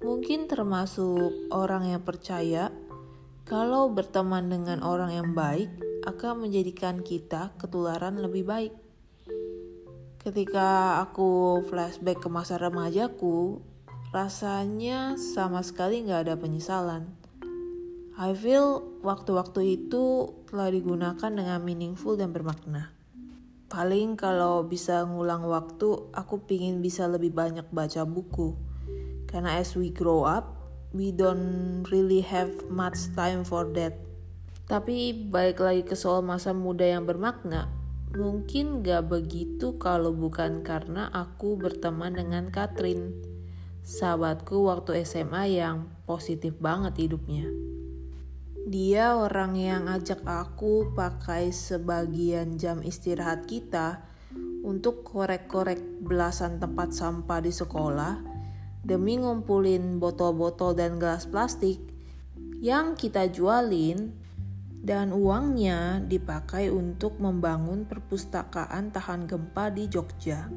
mungkin termasuk orang yang percaya kalau berteman dengan orang yang baik akan menjadikan kita ketularan lebih baik. Ketika aku flashback ke masa remajaku, rasanya sama sekali nggak ada penyesalan. I feel waktu-waktu itu telah digunakan dengan meaningful dan bermakna. Paling kalau bisa ngulang waktu, aku pingin bisa lebih banyak baca buku. Karena as we grow up, we don't really have much time for that. Tapi balik lagi ke soal masa muda yang bermakna, mungkin gak begitu kalau bukan karena aku berteman dengan Catherine, sahabatku waktu SMA yang positif banget hidupnya. Dia orang yang ajak aku pakai sebagian jam istirahat kita untuk korek-korek belasan tempat sampah di sekolah demi ngumpulin botol-botol dan gelas plastik yang kita jualin dan uangnya dipakai untuk membangun perpustakaan tahan gempa di Jogja.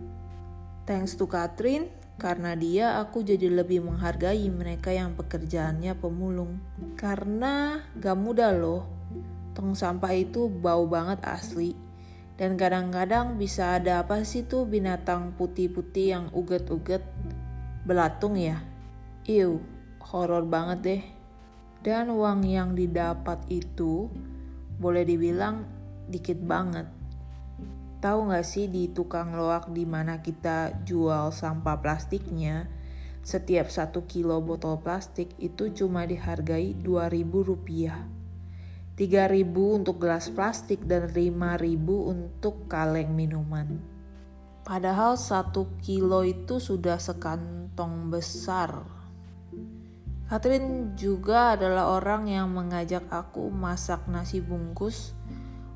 Thanks to Catherine, karena dia aku jadi lebih menghargai mereka yang pekerjaannya pemulung. Karena gak mudah loh, tong sampah itu bau banget asli. Dan kadang-kadang bisa ada apa sih tuh binatang putih-putih yang uget-uget belatung ya. Iu, horor banget deh. Dan uang yang didapat itu boleh dibilang dikit banget Tahu nggak sih di tukang loak di mana kita jual sampah plastiknya, setiap satu kilo botol plastik itu cuma dihargai 2000 rupiah. 3000 untuk gelas plastik dan 5000 untuk kaleng minuman. Padahal satu kilo itu sudah sekantong besar. Catherine juga adalah orang yang mengajak aku masak nasi bungkus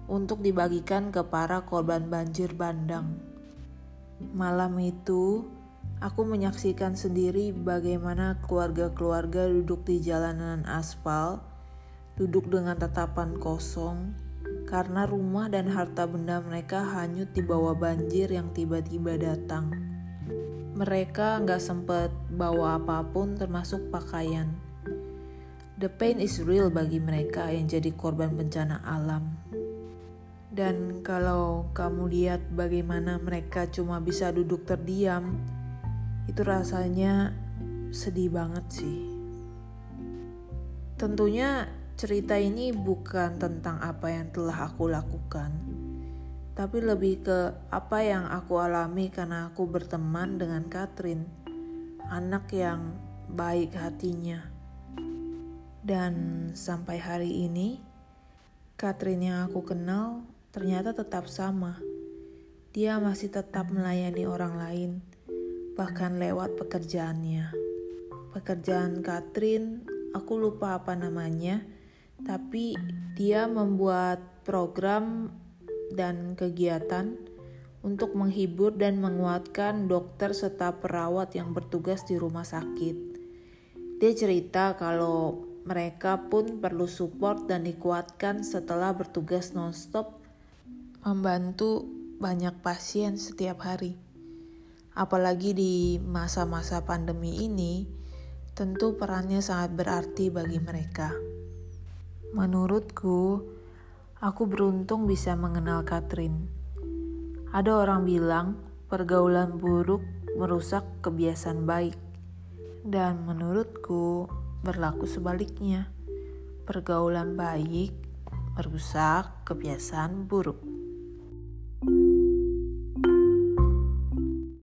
untuk dibagikan ke para korban banjir bandang. Malam itu, aku menyaksikan sendiri bagaimana keluarga-keluarga duduk di jalanan aspal, duduk dengan tatapan kosong, karena rumah dan harta benda mereka hanyut di bawah banjir yang tiba-tiba datang. Mereka nggak sempat bawa apa pun termasuk pakaian. The pain is real bagi mereka yang jadi korban bencana alam. Dan kalau kamu lihat bagaimana mereka cuma bisa duduk terdiam, itu rasanya sedih banget sih. Tentunya cerita ini bukan tentang apa yang telah aku lakukan, tapi lebih ke apa yang aku alami karena aku berteman dengan Catherine, anak yang baik hatinya. Dan sampai hari ini, Catherine yang aku kenal ternyata tetap sama. Dia masih tetap melayani orang lain, bahkan lewat pekerjaannya. Pekerjaan Catherine, aku lupa apa namanya, tapi dia membuat program dan kegiatan untuk menghibur dan menguatkan dokter serta perawat yang bertugas di rumah sakit. Dia cerita kalau mereka pun perlu support dan dikuatkan setelah bertugas nonstop membantu banyak pasien setiap hari. Apalagi di masa-masa pandemi ini, tentu perannya sangat berarti bagi mereka. Menurutku, aku beruntung bisa mengenal Catherine. Ada orang bilang pergaulan buruk merusak kebiasaan baik. Dan menurutku berlaku sebaliknya. Pergaulan baik merusak kebiasaan buruk.